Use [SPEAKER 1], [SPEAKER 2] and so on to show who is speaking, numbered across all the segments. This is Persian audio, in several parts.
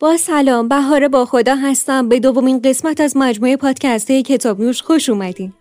[SPEAKER 1] با سلام بهار با خدا هستم. به دومین قسمت از مجموعه پادکست کتاب نوش خوش اومدین.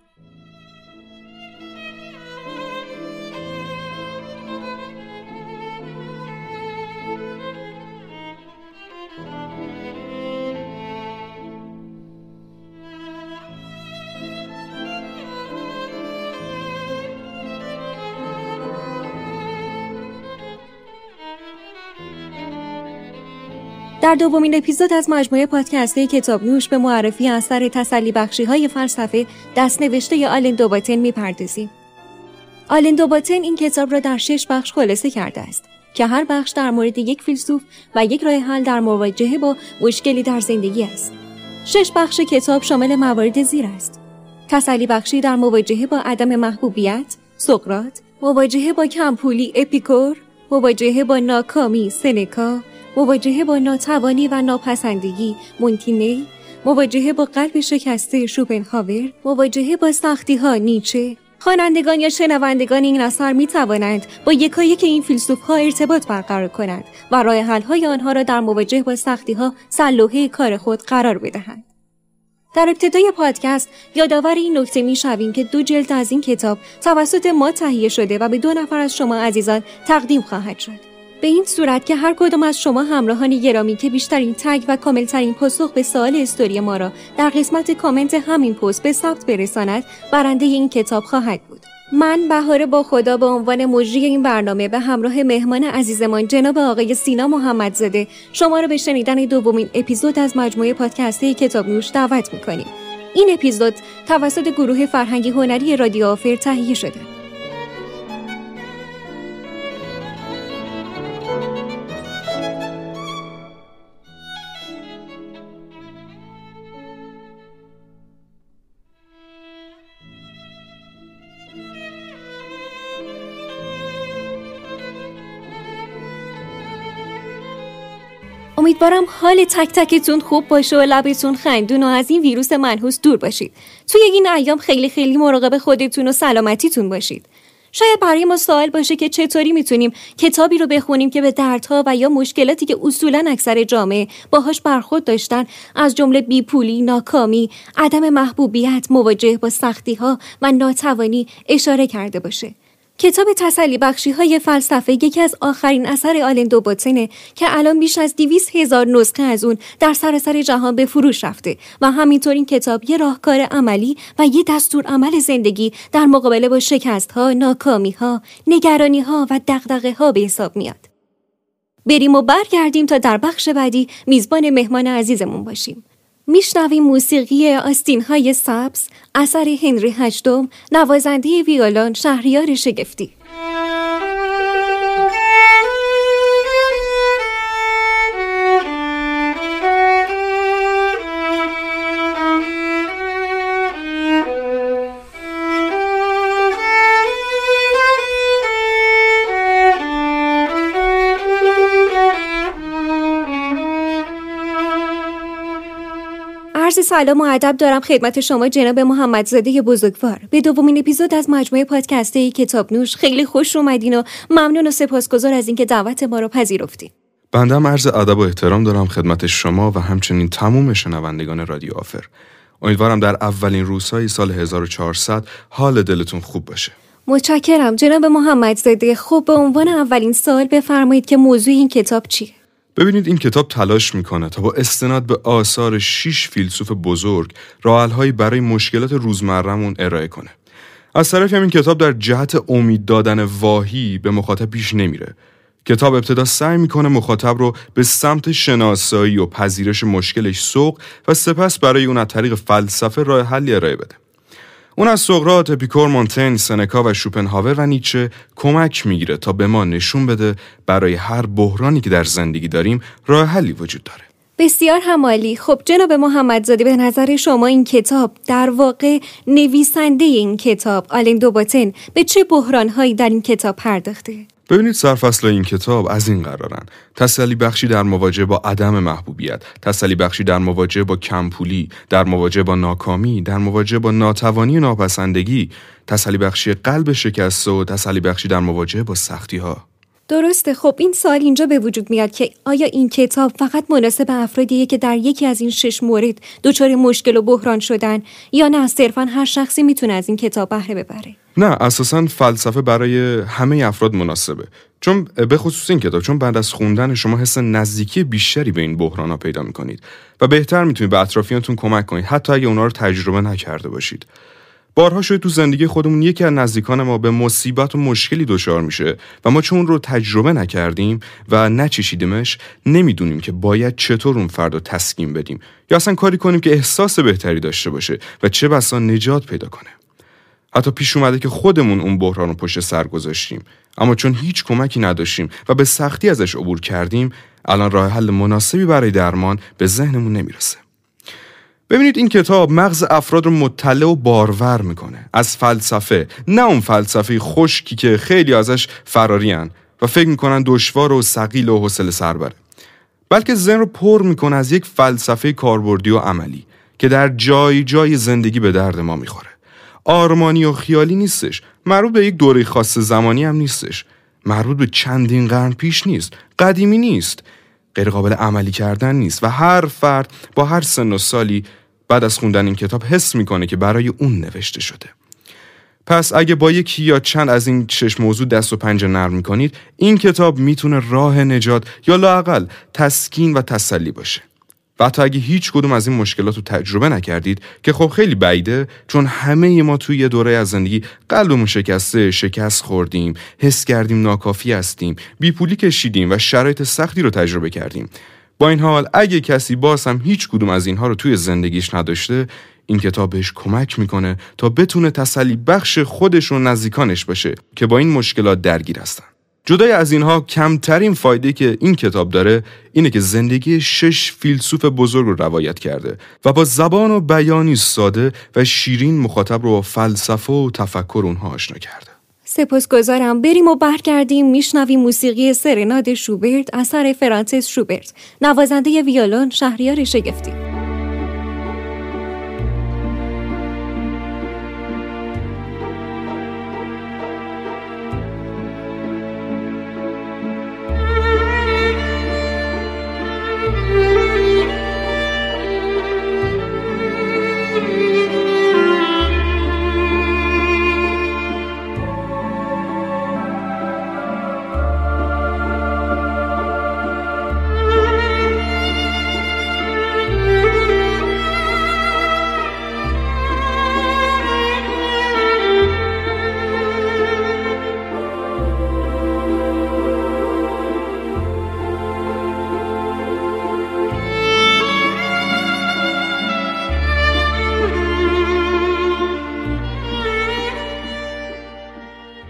[SPEAKER 1] در دومین اپیزود از مجموعه پادکستی کتاب نوش به معرفی اثر تسلی بخشی های فلسفه دست نوشته آلن دوباتن می‌پردازیم. آلن دوباتن این کتاب را در شش بخش خلاصه کرده است که هر بخش در مورد یک فیلسوف و یک راه حل در مواجهه با مشکلی در زندگی است. شش بخش کتاب شامل موارد زیر است. تسلی بخشی در مواجهه با عدم محبوبیت، سقرات، مواجهه با کمپولی اپیکور، مواجهه با ناکامی سنکا، مواجهه با ناتوانی و ناپسندگی مونتینی مواجهه با قلب شکسته شوپنهاور مواجهه با سختی ها نیچه خوانندگان یا شنوندگان این اثر می توانند با یکایی که این فیلسوف ها ارتباط برقرار کنند و راه حل های آنها را در مواجهه با سختی ها سلوحه کار خود قرار بدهند. در ابتدای پادکست یادآور این نکته می شویم که دو جلد از این کتاب توسط ما تهیه شده و به دو نفر از شما عزیزان تقدیم خواهد شد. به این صورت که هر کدام از شما همراهان گرامی که بیشترین تگ و کاملترین پاسخ به سوال استوری ما را در قسمت کامنت همین پست به ثبت برساند برنده این کتاب خواهد بود. من بهاره با خدا به عنوان مجری این برنامه به همراه مهمان عزیزمان جناب آقای سینا محمدزاده شما را به شنیدن دومین اپیزود از مجموعه پادکست کتاب نوش دعوت می‌کنیم. این اپیزود توسط گروه فرهنگی هنری رادیو آفر تهیه شده. امیدوارم حال تک تکتون خوب باشه و لبتون خندون و از این ویروس منحوس دور باشید. توی این ایام خیلی خیلی مراقب خودتون و سلامتیتون باشید. شاید برای ما سوال باشه که چطوری می‌تونیم کتابی رو بخونیم که به دردها و یا مشکلاتی که اصولا اکثر جامعه باهاش برخورد داشتن از جمله بیپولی، ناکامی، عدم محبوبیت، مواجه با سختی ها و ناتوانی اشاره کرده باشه. کتاب تسلی بخشی های فلسفه یکی از آخرین اثر آلن دوباتنه که الان بیش از دیویس هزار نسخه از اون در سراسر جهان به فروش رفته و همینطور این کتاب یه راهکار عملی و یه دستور عمل زندگی در مقابله با شکست ها، ناکامی ها، نگرانی ها و دقدقه ها به حساب میاد. بریم و برگردیم تا در بخش بعدی میزبان مهمان عزیزمون باشیم. میشنویم موسیقی آستین های سبز اثر هنری هشتم نوازنده ویولون شهریار شگفتی. سلام و ادب دارم خدمت شما جناب محمدزاده بزرگوار. به دومین اپیزود از مجموعه پادکسته کتاب نوش خیلی خوش اومدین و ممنون و سپاسگزار از اینکه دعوت ما رو پذیرفتین.
[SPEAKER 2] بنده عرض ادب و احترام دارم خدمت شما و همچنین تموم شنوندگان رادیو آفر. امیدوارم در اولین روزهای سال 1400 حال دلتون خوب باشه.
[SPEAKER 1] متشکرم. جناب محمدزاده خوب به عنوان اولین سال بفرمایید که موضوع این کتاب چیه؟
[SPEAKER 2] ببینید این کتاب تلاش می‌کنه تا با استناد به آثار شیش فیلسوف بزرگ راحلهایی برای مشکلات روزمرهمون ارائه کنه. از طرفی هم این کتاب در جهت امید دادن واهی به مخاطب پیش نمیره. کتاب ابتدا سعی می‌کنه مخاطب رو به سمت شناسایی و پذیرش مشکلش سوق و سپس برای اون از طریق فلسفه راه حلی ارائه بده. اون از سقراط، اپیکور، مونتین، سنکا و شوپنهاور و نیچه کمک می‌گیره تا به ما نشون بده برای هر بحرانی که در زندگی داریم راه حلی وجود داره.
[SPEAKER 1] بسیار همالی خب جناب محمدزاده به نظر شما این کتاب در واقع نویسنده این کتاب آلن دوباتن به چه بحرانهایی در این کتاب پرداخته؟
[SPEAKER 2] ببینید سرفصل این کتاب از این قرارن. تسلی بخشی در مواجهه با عدم محبوبیت تسلی بخشی در مواجهه با کمپولی در مواجهه با ناکامی در مواجهه با ناتوانی و ناپسندگی تسلی بخشی قلب شکسته و تسلی بخشی در مواجهه با سختی ها
[SPEAKER 1] درسته. خب این سوال اینجا به وجود میاد که آیا این کتاب فقط مناسب افرادیه که در یکی از این شش مورد دچار مشکل و بحران شدن یا نه؟ صرفا هر شخصی می‌تونه از این کتاب بهره ببره.
[SPEAKER 2] نه اساسا فلسفه برای همه افراد مناسبه. چون به خصوص این کتاب چون بعد از خوندن شما حس نزدیکی بیشتری به این بحران ها پیدا می‌کنید. و بهتر می‌تونید به اطرافیانتون کمک کنید حتی اگه اونا رو تجربه نکرده باشید. بارها شده تو زندگی خودمون یکی از نزدیکان ما به مصیبت و مشکلی دچار میشه و ما چون رو تجربه نکردیم و نچشیدیمش نمی‌دونیم که باید چطور اون فرد رو تسکین بدیم یا اصلا کاری کنیم که احساس بهتری داشته باشه و چه بسا نجات پیدا کنه. حتی پیش اومده که خودمون اون بحران رو پشت سر گذاشتیم. اما چون هیچ کمکی نداشتیم و به سختی ازش عبور کردیم الان راه حل مناسبی برای درمان به ذهنمون نمی‌رسه. ببینید این کتاب مغز افراد رو مطلع و بارور می‌کنه. از فلسفه نه اون فلسفه خشکی که خیلی ازش فراریان و فکر می‌کنن دشوار و سقیل و حوصله سر بلکه ذهن رو پر می‌کنه از یک فلسفه کاربردی و عملی که در جای جای زندگی به درد ما می‌خوره. آرمانی و خیالی نیستش. مربوط به یک دوره خاص زمانی هم نیستش. مربوط به چندین قرن پیش نیست. قدیمی نیست. غیر قابل عملی کردن نیست. و هر فرد با هر سن و سالی بعد از خوندن این کتاب حس می‌کنه که برای اون نوشته شده. پس اگه با یکی یا چند از این شش موضوع دست و پنجه نرم می‌کنید این کتاب می‌تونه راه نجات یا لاقل تسکین و تسلی باشه. و حتی اگه هیچ کدوم از این مشکلات رو تجربه نکردید که خب خیلی بعیده چون همه ما توی یه دوره از زندگی قلبمون شکسته شکست خوردیم حس کردیم ناکافی هستیم بیپولی کشیدیم و شرایط سختی رو تجربه کردیم. با این حال اگه کسی باز هم هیچ کدوم از اینها رو توی زندگیش نداشته این کتاب بهش کمک می‌کنه تا بتونه تسلی بخش خودش و نزدیکانش باشه که با این مشکلات درگیر هستن. جدای از اینها کمترین فایده که این کتاب داره اینه که زندگی شش فیلسوف بزرگ رو روایت کرده و با زبان و بیانی ساده و شیرین مخاطب رو با فلسفه و تفکر اونها آشنا کرده.
[SPEAKER 1] سپاسگزارم. بریم و برگردیم. میشنویم موسیقی سرناد شوبرت اثر فرانسیس شوبرت. نوازنده ویولون شهریار شگفتی.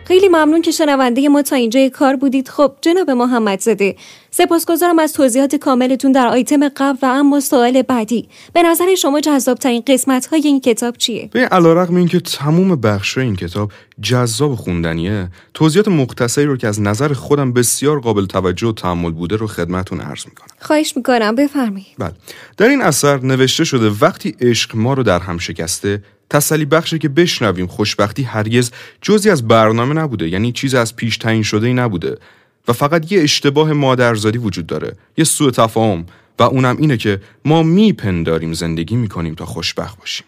[SPEAKER 1] خیلی ممنون که شنونده ما تا اینجای کار بودید. خب جناب محمد زده سپاسگزارم از توضیحات کاملتون در آیتم قبل و اما سوال بعدی. به نظر شما جذاب ترین قسمت های این کتاب چیه؟
[SPEAKER 2] به علیرغم اینکه تموم بخش این کتاب جذاب خوندنیه توضیحات مختصری رو که از نظر خودم بسیار قابل توجه و تحمل بوده رو خدمتون عرض می‌کنم.
[SPEAKER 1] خواهش می‌کنم بفرمایید.
[SPEAKER 2] بله. در این اثر نوشته شده وقتی عشق ما رو در هم شکسته تسلی بخشه که بشنویم خوشبختی هرگز جزی از برنامه نبوده یعنی چیز از پیش تعیین شده ای نبوده. و فقط یه اشتباه مادرزادی وجود داره یه سوء تفاهم. و اونم اینه که ما میپنداریم زندگی می‌کنیم تا خوشبخت باشیم.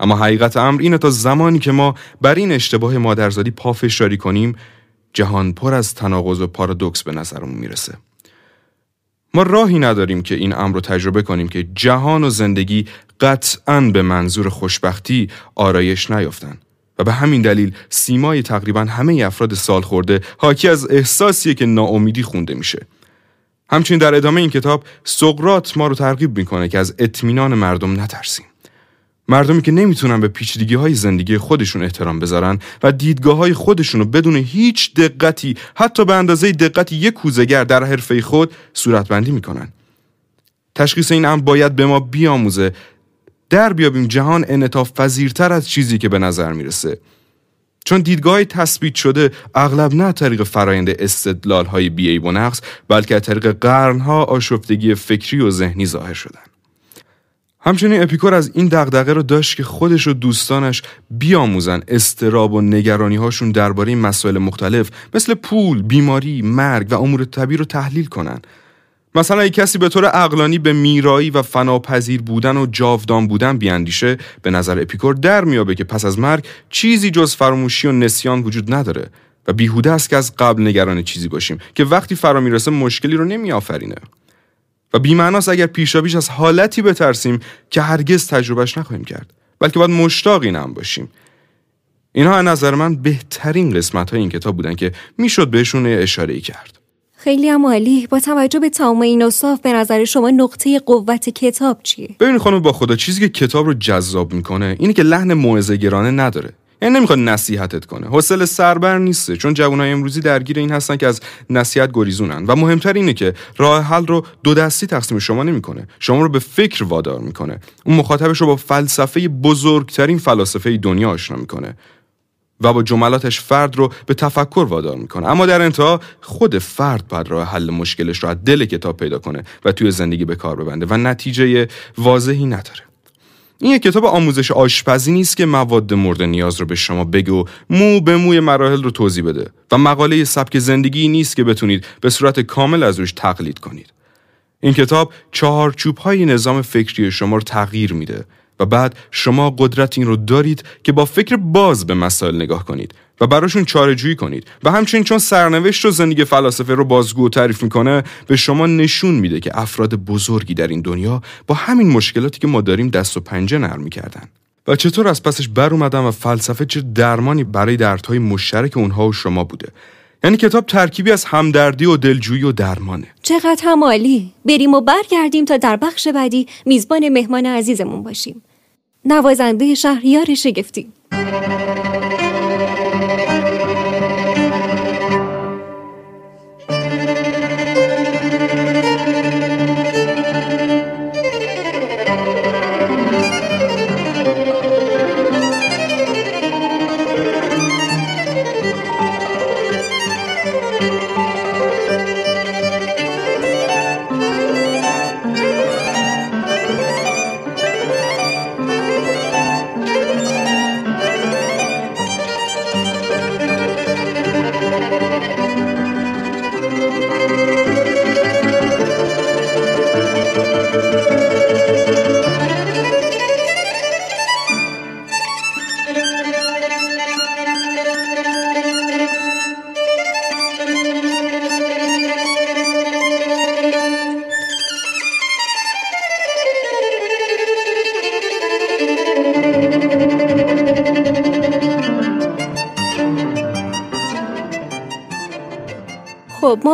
[SPEAKER 2] اما حقیقت امر اینه تا زمانی که ما بر این اشتباه مادرزادی پافشاری کنیم جهان پر از تناقض و پارادوکس به نظرمون می‌رسه. ما راهی نداریم که این امر رو تجربه کنیم که جهان و زندگی قطعا به منظور خوشبختی آرایش نیافتن. و به همین دلیل سیمای تقریبا همه افراد سال خورده حاکی از احساسیه که ناامیدی خونده میشه. همچنین در ادامه این کتاب سقرات ما رو ترغیب می‌کنه که از اطمینان مردم نترسیم. مردمی که نمی‌تونن به پیچیدگی های زندگی خودشون احترام بذارن و دیدگاه های خودشون رو بدون هیچ دقتی حتی به اندازه دقت یک کوزگر در حرفه خود صورتبندی می‌کنن. تشخیص این امر باید به ما بیاموزه. در بیابیم جهان انعطاف پذیرتر از چیزی که به نظر می‌رسه. چون دیدگاه تثبیت شده اغلب نه طریق فرایند استدلال های بیعیب و نقص بلکه طریق قرنها آشفتگی فکری و ذهنی ظاهر شدن. همچنین اپیکور از این دغدغه رو داشت که خودش و دوستانش بیاموزن استراب و نگرانی هاشون درباره مسائل مختلف مثل پول، بیماری، مرگ و امور طبیعی رو تحلیل کنن. مثلا اگه کسی به طور اقلانی به میرایی و فناپذیر بودن و جاودان بودن بیاندیشه به نظر اپیکور در میابه که پس از مرگ چیزی جز فراموشی و نسیان وجود نداره و بیهوده است که از قبل نگران چیزی باشیم که وقتی فرا می‌رسه مشکلی رو نمیآفرینه و بیمعناست اگر پیشابیش از حالتی بترسیم که هرگز تجربهش نخواهیم کرد بلکه باید مشتاق این هم باشیم. اینها از نظر من بهترین قسمت های این کتاب بودن که می‌شد بهشون اشاره کرد.
[SPEAKER 1] خیلی هم عالی. با توجه به تمام این اصاف به نظر شما نقطه قوت کتاب چیه؟
[SPEAKER 2] ببینید خانم با خدا چیزی که کتاب رو جذاب می‌کنه اینه که لحن موعظه گرانه نداره. یعنی نمی‌خواد نصیحتت کنه. حوصله سربر نیسته چون جوانای امروزی درگیر این هستن که از نصیحت گریزونن. و مهمتر اینه که راه حل رو دو دستی تقسیم شما نمی‌کنه. شما رو به فکر وادار می‌کنه. اون مخاطبش رو با فلسفه بزرگترین فلاسفه دنیا آشنا می‌کنه. و با جملاتش فرد رو به تفکر وادار می‌کنه. اما در انتها خود فرد باید راه حل مشکلش رو از دل کتاب پیدا کنه و توی زندگی به کار ببنده. و نتیجه واضحی نداره. این یک کتاب آموزش آشپزی نیست که مواد مورد نیاز رو به شما بگه و مو به موی مراحل رو توضیح بده و مقاله سبک زندگی نیست که بتونید به صورت کامل از روش تقلید کنید. این کتاب چهارچوب های نظام فکری شما رو تغییر میده. و بعد شما قدرت این رو دارید که با فکر باز به مسائل نگاه کنید و براشون چاره جویی کنید. و همچنین چون سرنوشت و زندگی فلاسفه رو بازگو و تعریف می‌کنه به شما نشون میده که افراد بزرگی در این دنیا با همین مشکلاتی که ما داریم دست و پنجه نرم می‌کردن. و چطور از پسش بر اومدن و فلسفه چه درمانی برای دردهای مشترک اونها و شما بوده؟ یعنی کتاب ترکیبی از همدردی و دلجویی و درمانه.
[SPEAKER 1] چقدر همالی بریم و برگردیم تا در بخش بعدی میزبان مهمان عزیزمون باشیم. نوازنده شهریار شگفتی.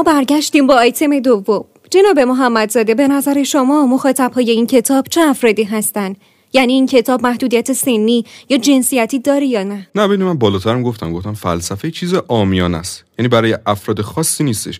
[SPEAKER 1] ما برگشتیم با آیتم دوم. جناب محمدزاده به نظر شما مخاطب های این کتاب چه افرادی هستند؟ یعنی این کتاب محدودیت سنی یا جنسیتی داره یا نه؟
[SPEAKER 2] نه ببین من بالاترم گفتم. گفتم فلسفه چیز آمیان است. یعنی برای افراد خاصی نیستش.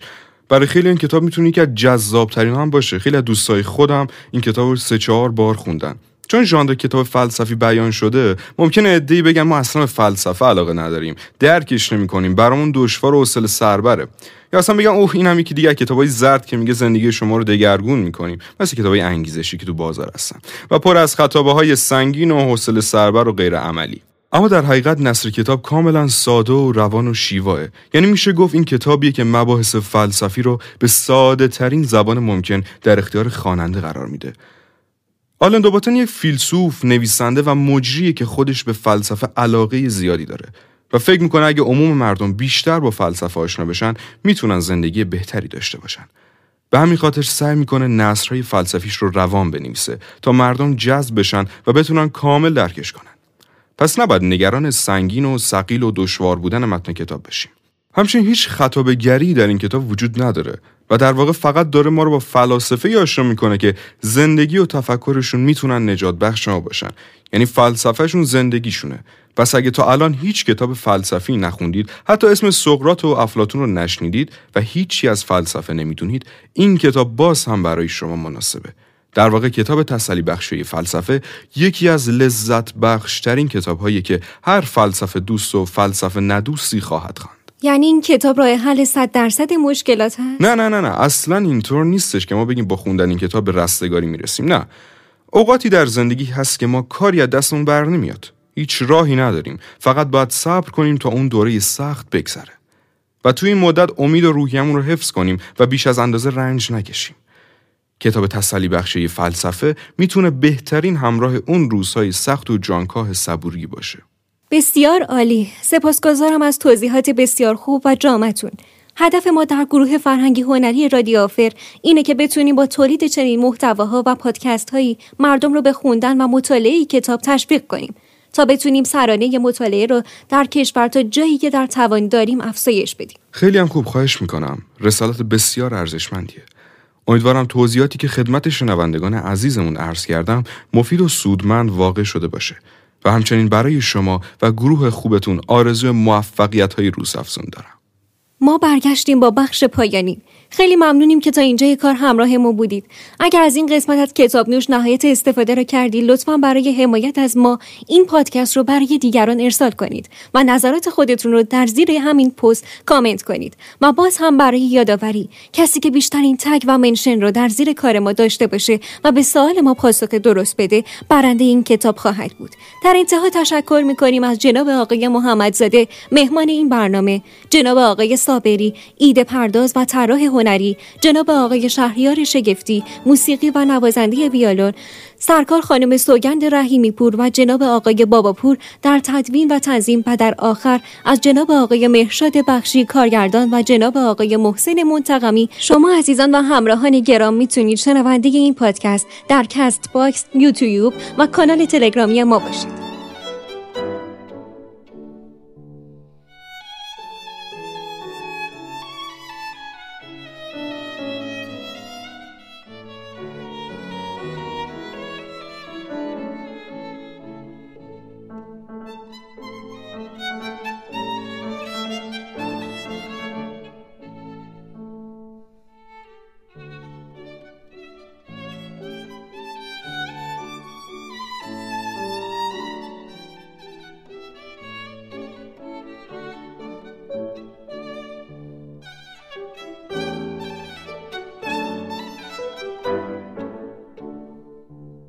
[SPEAKER 2] برای خیلی این کتاب می‌تونه که جذاب ترین هم باشه. خیلی از دوستای خودم این کتاب رو سه چهار بار خوندن. چون ژانر کتاب فلسفی بیان شده ممکنه ادعی بگن ما اصلا به فلسفه علاقه نداریم. درکش نمی‌کنیم. برامون دشوار و حوصله سربره. یا اصلا بگن اوه این هم یکی دیگه کتابای زرد که میگه زندگی شما رو دگرگون می‌کنیم. مثل کتابای انگیزشی که تو بازار هستن. و پر از خطابه های سنگین و حوصله سربر و غیر عملی. اما در حقیقت نصر کتاب کاملا ساده و روان و شیواه. یعنی میشه گفت این کتابیه که مباحث فلسفی رو به ساده ترین زبان ممکن در اختیار خواننده قرار میده. آلن دوباتن یک فیلسوف، نویسنده و مجریه که خودش به فلسفه علاقه زیادی داره. و فکر می‌کنه اگه عموم مردم بیشتر با فلسفه آشنا بشن می‌تونن زندگی بهتری داشته باشن. به همین خاطر سعی می‌کنه نصرهای فلسفیش رو روان بنویسه تا مردم جذب بشن و بتونن کامل درکش کنن. پس نباید نگران سنگین و سقیل و دشوار بودن متن کتاب بشیم. همچنین هیچ خطابگری در این کتاب وجود نداره و در واقع فقط داره ما رو با فلاسفه آشنا می‌کنه که زندگی و تفکرشون می‌تونن نجات بخش ما باشن یعنی فلسفهشون زندگیشونه پس اگه تا الان هیچ کتاب فلسفی نخوندید حتی اسم سقراط و افلاتون رو نشنیدید و هیچی از فلسفه نمی‌دونید این کتاب باز هم برای شما مناسبه. در واقع کتاب تسلی بخشی فلسفه یکی از لذت بخشترین کتاب هایی که هر فلسفه دوست و فلسفه ندوستی خواهد خواند.
[SPEAKER 1] یعنی این کتاب راه حل صد درصد مشکلات هست؟
[SPEAKER 2] نه نه نه نه. اصلا اینطور نیستش که ما بگیم با خوندن این کتاب به رستگاری می‌رسیم. نه. اوقاتی در زندگی هست که ما کاری از دستمون بر نمیاد. هیچ راهی نداریم. فقط باید صبر کنیم تا اون دوره سخت بگذره. و توی این مدت امید و روحیمون رو حفظ کنیم و بیش از اندازه رنج نکشیم. کتاب تسلی بخشی فلسفه می‌تونه بهترین همراه اون روزهای سخت و جانکاه صبوری باشه.
[SPEAKER 1] بسیار عالی. سپاسگزارم از توضیحات بسیار خوب و جامعتون. هدف ما در گروه فرهنگی هنری رادیو آفر اینه که بتونیم با تولید چنین محتواها و پادکست هایی مردم رو به خوندن و مطالعه کتاب تشویق کنیم. تا بتونیم سرانه مطالعه رو در کشور تا جایی که در توان داریم افزایش بدیم.
[SPEAKER 2] خیلی هم خوب خواهش می‌کنم. رسالت بسیار ارزشمندیه. امیدوارم توضیحاتی که خدمت شنوندگان عزیزمون عرض کردم مفید و سودمند واقع شده باشه و همچنین برای شما و گروه خوبتون آرزوی موفقیت های روز افزون دارم.
[SPEAKER 1] ما برگشتیم با بخش پایانی خیلی ممنونیم که تا اینجای کار همراه ما بودید. اگر از این قسمت از کتاب نوش نهایت استفاده را کردید لطفا برای حمایت از ما این پادکست رو برای دیگران ارسال کنید و نظرات خودتون رو در زیر همین پست کامنت کنید و باز هم برای یادآوری کسی که بیشترین تگ و منشن رو در زیر کار ما داشته باشه و به سوال ما پاسخ درست بده برنده این کتاب خواهد بود. در انتها تشکر می‌کنیم از جناب آقای محمدزاده مهمان این برنامه جناب آقای صابری ایده پرداز و طراح هنری جناب آقای شهریار شگفتی موسیقی و نوازنده ویولن سرکار خانم سوگند رحیمی پور و جناب آقای باباپور در تدوین و تنظیم و در آخر از جناب آقای مهرشاد بخشی کارگردان و جناب آقای محسن منتقمی شما عزیزان و همراهان گرام می‌تونید شنونده این پادکست در Castbox یوتیوب و کانال تلگرامی ما باشید.